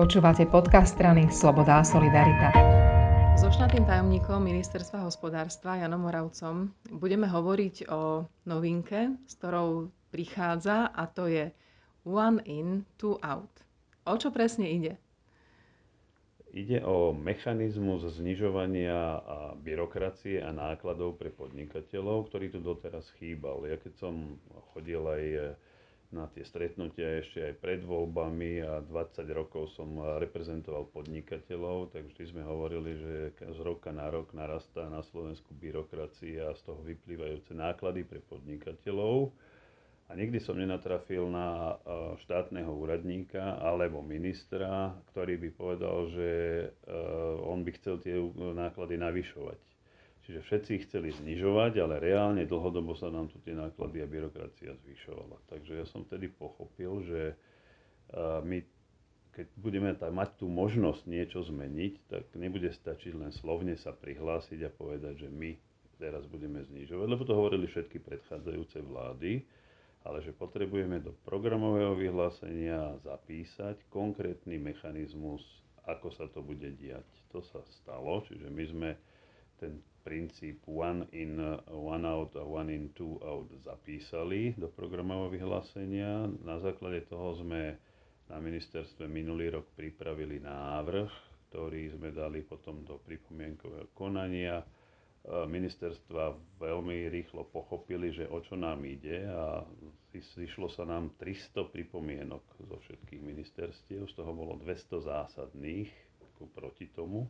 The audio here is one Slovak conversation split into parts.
Počúvate podcast strany Sloboda a Solidarita. So štátnym tajomníkom Ministerstva hospodárstva Janom Moravcom budeme hovoriť o novinke, s ktorou prichádza a to je One in, two out. O čo presne ide? Ide o mechanizmus znižovania a byrokracie a nákladov pre podnikateľov, ktorý tu doteraz chýbal. Ja keď som chodil aj na tie stretnutia ešte aj pred voľbami a 20 rokov som reprezentoval podnikateľov, tak vždy sme hovorili, že z roka na rok narastá na Slovensku byrokracia a z toho vyplývajúce náklady pre podnikateľov. A nikdy som nenatrafil na štátneho úradníka alebo ministra, ktorý by povedal, že on by chcel tie náklady navyšovať. Čiže všetci chceli znižovať, ale reálne dlhodobo sa nám tu tie náklady a byrokracia zvyšovala. Takže ja som vtedy pochopil, že my keď budeme tam mať tú možnosť niečo zmeniť, tak nebude stačiť len slovne sa prihlásiť a povedať, že my teraz budeme znižovať, lebo to hovorili všetky predchádzajúce vlády, ale že potrebujeme do programového vyhlásenia zapísať konkrétny mechanizmus, ako sa to bude diať. To sa stalo, čiže my sme ten princíp one in, one out a one in, two out zapísali do programového vyhlásenia. Na základe toho sme na ministerstve minulý rok pripravili návrh, ktorý sme dali potom do pripomienkového konania. Ministerstva veľmi rýchlo pochopili, že o čo nám ide a zišlo sa nám 300 pripomienok zo všetkých ministerstiev, z toho bolo 200 zásadných proti tomu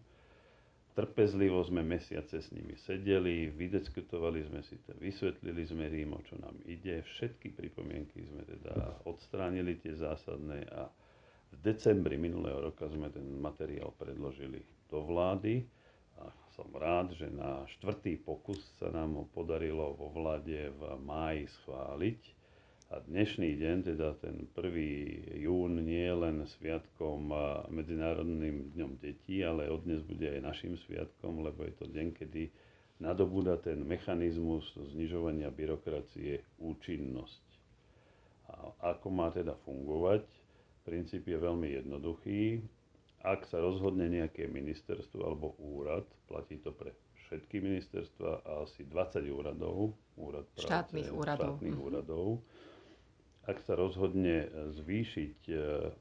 trpezlivo sme mesiace s nimi sedeli, vydiskutovali sme si to, vysvetlili sme im, o čo nám ide. Všetky pripomienky sme teda odstránili, tie zásadné. A v decembri minulého roka sme ten materiál predložili do vlády. A som rád, že na štvrtý pokus sa nám ho podarilo vo vláde v máji schváliť a dnešný deň, teda ten 1. jún, nie je len sviatkom Medzinárodným dňom detí, ale od dnes bude aj našim sviatkom, lebo je to deň, kedy nadobúda ten mechanizmus znižovania byrokracie účinnosť. A ako má teda fungovať? Princíp je veľmi jednoduchý. Ak sa rozhodne nejaké ministerstvo alebo úrad, platí to pre všetky ministerstva a asi 20 úradov, úrad práce, štátnych úradov, štátnych úradov ak sa rozhodne zvýšiť e,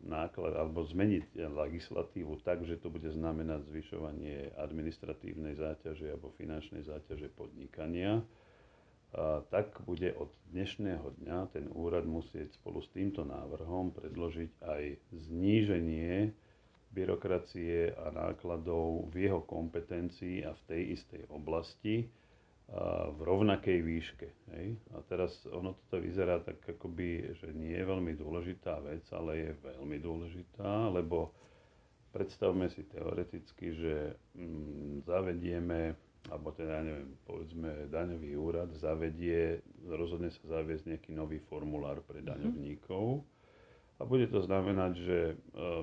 náklad alebo zmeniť legislatívu tak, že to bude znamenať zvyšovanie administratívnej záťaže alebo finančnej záťaže podnikania, tak bude od dnešného dňa ten úrad musieť spolu s týmto návrhom predložiť aj zníženie byrokracie a nákladov v jeho kompetencii a v tej istej oblasti, v rovnakej výške. Hej? A teraz ono toto vyzerá tak akoby, že nie je veľmi dôležitá vec, ale je veľmi dôležitá, lebo predstavme si teoreticky, že mm, zavedieme, alebo teda, neviem, povedzme, daňový úrad zavedie, rozhodne sa zaviesť nejaký nový formulár pre mhm. daňovníkov. Mm-hmm a bude to znamenať, že e,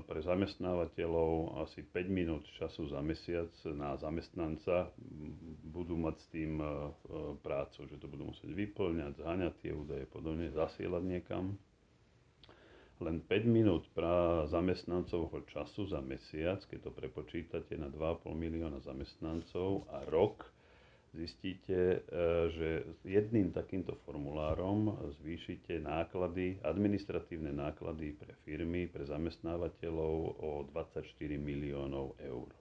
pre zamestnávateľov asi 5 minút času za mesiac na zamestnanca budú mať s tým e, e, prácu, že to budú musieť vyplňať, zháňať tie údaje, podobne, zasielať niekam. Len 5 minút pra zamestnancovho času za mesiac, keď to prepočítate na 2,5 milióna zamestnancov a rok, zistíte, e, že jedným takýmto formulárom zvýšite náklady, administratívne náklady pre firmy, pre zamestnávateľov o 24 miliónov eur. E,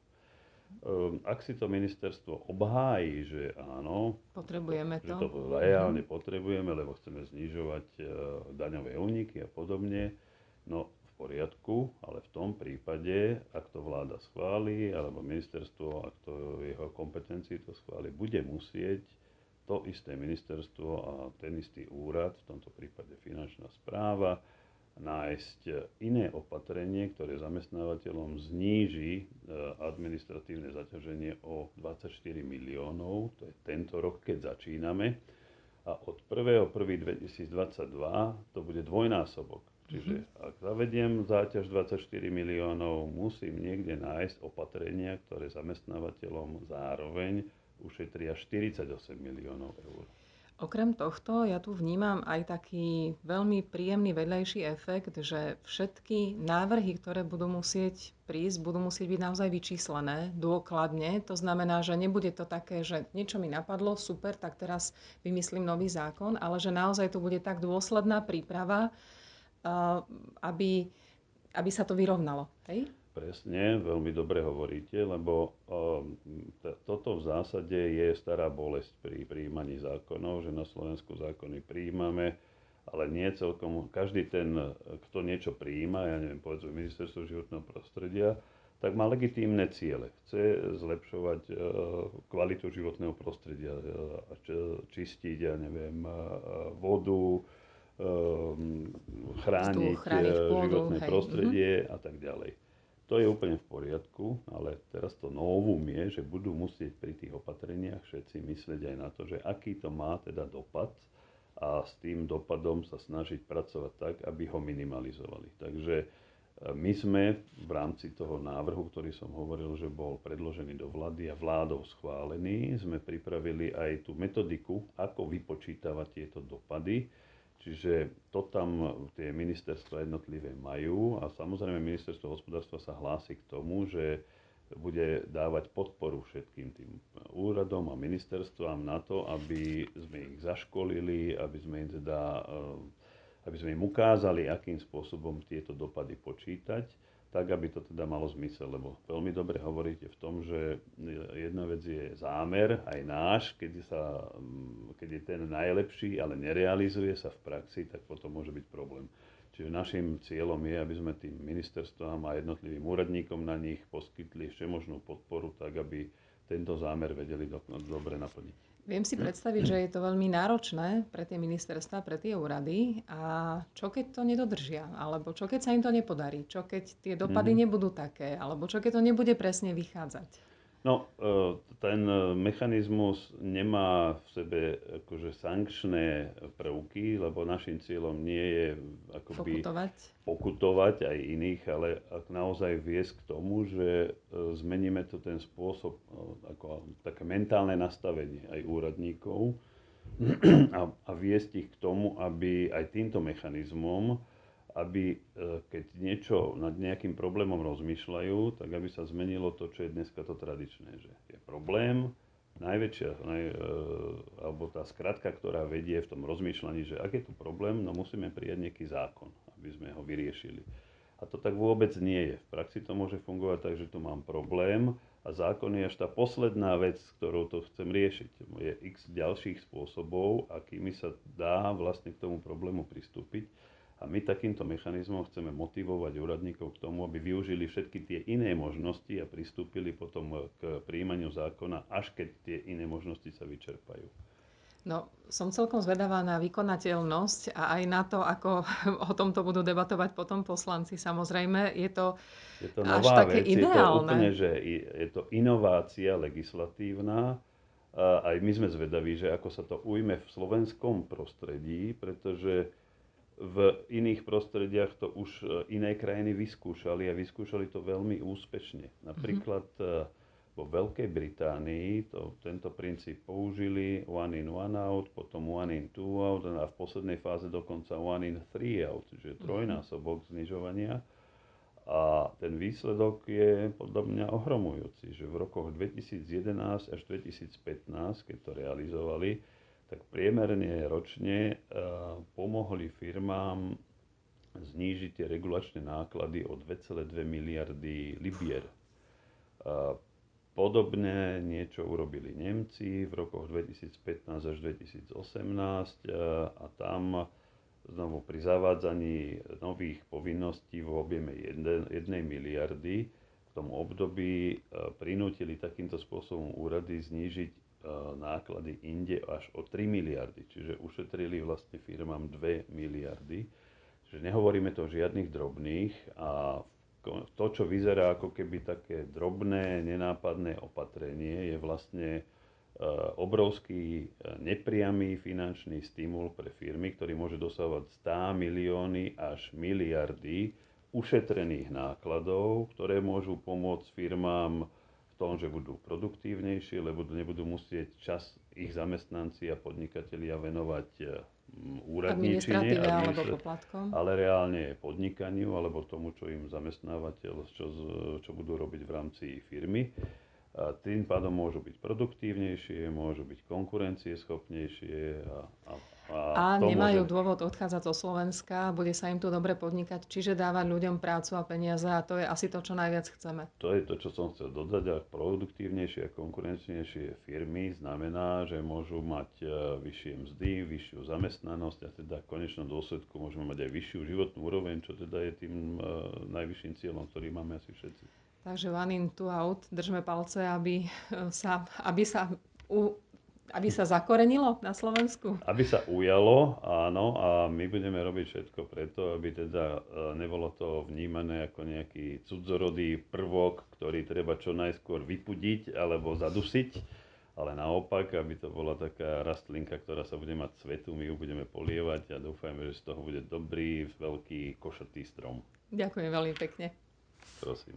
ak si to ministerstvo obhájí, že áno, potrebujeme to, že to reálne potrebujeme, lebo chceme znižovať e, daňové úniky a podobne, no poriadku, ale v tom prípade, ak to vláda schváli, alebo ministerstvo, ak to jeho kompetencii to schváli, bude musieť to isté ministerstvo a ten istý úrad, v tomto prípade finančná správa, nájsť iné opatrenie, ktoré zamestnávateľom zníži e, administratívne zaťaženie o 24 miliónov, to je tento rok, keď začíname. A od 1.1.2022 to bude dvojnásobok Čiže ak zavediem záťaž 24 miliónov, musím niekde nájsť opatrenia, ktoré zamestnávateľom zároveň ušetria 48 miliónov eur. Okrem tohto ja tu vnímam aj taký veľmi príjemný vedľajší efekt, že všetky návrhy, ktoré budú musieť prísť, budú musieť byť naozaj vyčíslené dôkladne. To znamená, že nebude to také, že niečo mi napadlo, super, tak teraz vymyslím nový zákon, ale že naozaj to bude tak dôsledná príprava, aby, aby sa to vyrovnalo. Hej? Presne, veľmi dobre hovoríte, lebo um, toto v zásade je stará bolesť pri príjmaní zákonov, že na Slovensku zákony príjmame, ale nie celkom, každý ten, kto niečo príjma, ja neviem, povedzme ministerstvo životného prostredia, tak má legitímne ciele. Chce zlepšovať uh, kvalitu životného prostredia, uh, čistiť, ja neviem, uh, vodu, um, chrániť, chrániť pôdu, životné hej. prostredie mm-hmm. a tak ďalej. To je úplne v poriadku, ale teraz to novum je, že budú musieť pri tých opatreniach všetci myslieť aj na to, že aký to má teda dopad a s tým dopadom sa snažiť pracovať tak, aby ho minimalizovali. Takže e, my sme v rámci toho návrhu, ktorý som hovoril, že bol predložený do vlády a vládou schválený, sme pripravili aj tú metodiku, ako vypočítavať tieto dopady Čiže to tam tie ministerstva jednotlivé majú a samozrejme ministerstvo hospodárstva sa hlási k tomu, že bude dávať podporu všetkým tým úradom a ministerstvám na to, aby sme ich zaškolili, aby sme im teda eh, aby sme im ukázali, akým spôsobom tieto dopady počítať tak, aby to teda malo zmysel, lebo veľmi dobre hovoríte v tom, že jedna vec je zámer, aj náš, keď, sa, mm, keď je ten najlepší, ale nerealizuje sa v praxi, tak potom môže byť problém. Čiže našim cieľom je, aby sme tým ministerstvám a jednotlivým úradníkom na nich poskytli ešte možnú podporu, tak aby tento zámer vedeli do, dobre naplniť. Viem si predstaviť, že je to veľmi náročné pre tie ministerstva, pre tie úrady. A čo keď to nedodržia? Alebo čo keď sa im to nepodarí? Čo keď tie dopady mm-hmm. nebudú také? Alebo čo keď to nebude presne vychádzať? No, e, ten mechanizmus nemá v sebe akože sankčné prvky, lebo našim cieľom nie je akoby pokutovať. pokutovať aj iných, ale ak naozaj viesť k tomu, že e, zmeníme to ten spôsob, e, ako také mentálne nastavenie aj úradníkov a, a viesť ich k tomu, aby aj týmto mechanizmom aby e, keď niečo nad nejakým problémom rozmýšľajú, tak aby sa zmenilo to, čo je dneska to tradičné, že je problém, najväčšia, naj, e, alebo tá skratka, ktorá vedie v tom rozmýšľaní, že ak je tu problém, no musíme prijať nejaký zákon, aby sme ho vyriešili. A to tak vôbec nie je. V praxi to môže fungovať tak, že tu mám problém a zákon je až tá posledná vec, ktorou to chcem riešiť. Je x ďalších spôsobov, akými sa dá vlastne k tomu problému pristúpiť a my takýmto mechanizmom chceme motivovať úradníkov k tomu, aby využili všetky tie iné možnosti a pristúpili potom k príjmaniu zákona, až keď tie iné možnosti sa vyčerpajú. No, som celkom zvedavá na vykonateľnosť a aj na to, ako o tomto budú debatovať potom poslanci. Samozrejme, je to, je to nová až také vec. ideálne. Je to úplne, že je to inovácia legislatívna. A aj my sme zvedaví, že ako sa to ujme v slovenskom prostredí, pretože v iných prostrediach to už e, iné krajiny vyskúšali a vyskúšali to veľmi úspešne. Napríklad mm-hmm. vo Veľkej Británii to, tento princíp použili one in, one out, potom one in, two out a v poslednej fáze dokonca one in, three out, čiže mhm. trojnásobok mm-hmm. znižovania. A ten výsledok je podľa mňa ohromujúci, že v rokoch 2011 až 2015, keď to realizovali, tak priemerne ročne eh, pomohli firmám znížiť tie regulačné náklady o 2,2 miliardy libier. Eh, podobne niečo urobili Nemci v rokoch 2015 až 2018 eh, a tam znovu pri zavádzaní nových povinností v objeme 1 miliardy v tom období prinútili takýmto spôsobom úrady znížiť E, náklady inde až o 3 miliardy, čiže ušetrili vlastne firmám 2 miliardy. Čiže nehovoríme to o žiadnych drobných a to, čo vyzerá ako keby také drobné, nenápadné opatrenie, je vlastne e, obrovský e, nepriamy finančný stimul pre firmy, ktorý môže dosávať 100 milióny až miliardy ušetrených nákladov, ktoré môžu pomôcť firmám tom, že budú produktívnejšie, lebo nebudú musieť čas ich zamestnanci a podnikatelia venovať úradníčine, alebo poplatkom. ale reálne podnikaniu alebo tomu, čo im zamestnávateľ, čo, čo budú robiť v rámci firmy. A tým pádom môžu byť produktívnejšie, môžu byť konkurencieschopnejšie a, a a, a nemajú môže... dôvod odchádzať zo Slovenska, bude sa im tu dobre podnikať, čiže dávať ľuďom prácu a peniaze a to je asi to, čo najviac chceme. To je to, čo som chcel dodať a produktívnejšie a konkurenčnejšie firmy znamená, že môžu mať e, vyššie mzdy, vyššiu zamestnanosť a teda v konečnom dôsledku môžeme mať aj vyššiu životnú úroveň, čo teda je tým uh, najvyšším cieľom, ktorý máme asi všetci. Takže one in, two out, držme palce, aby sa, aby sa u, aby sa zakorenilo na Slovensku? Aby sa ujalo, áno, a my budeme robiť všetko preto, aby teda e, nebolo to vnímané ako nejaký cudzorodý prvok, ktorý treba čo najskôr vypudiť alebo zadusiť, ale naopak, aby to bola taká rastlinka, ktorá sa bude mať svetu, my ju budeme polievať a dúfajme, že z toho bude dobrý, veľký, košatý strom. Ďakujem veľmi pekne. Prosím.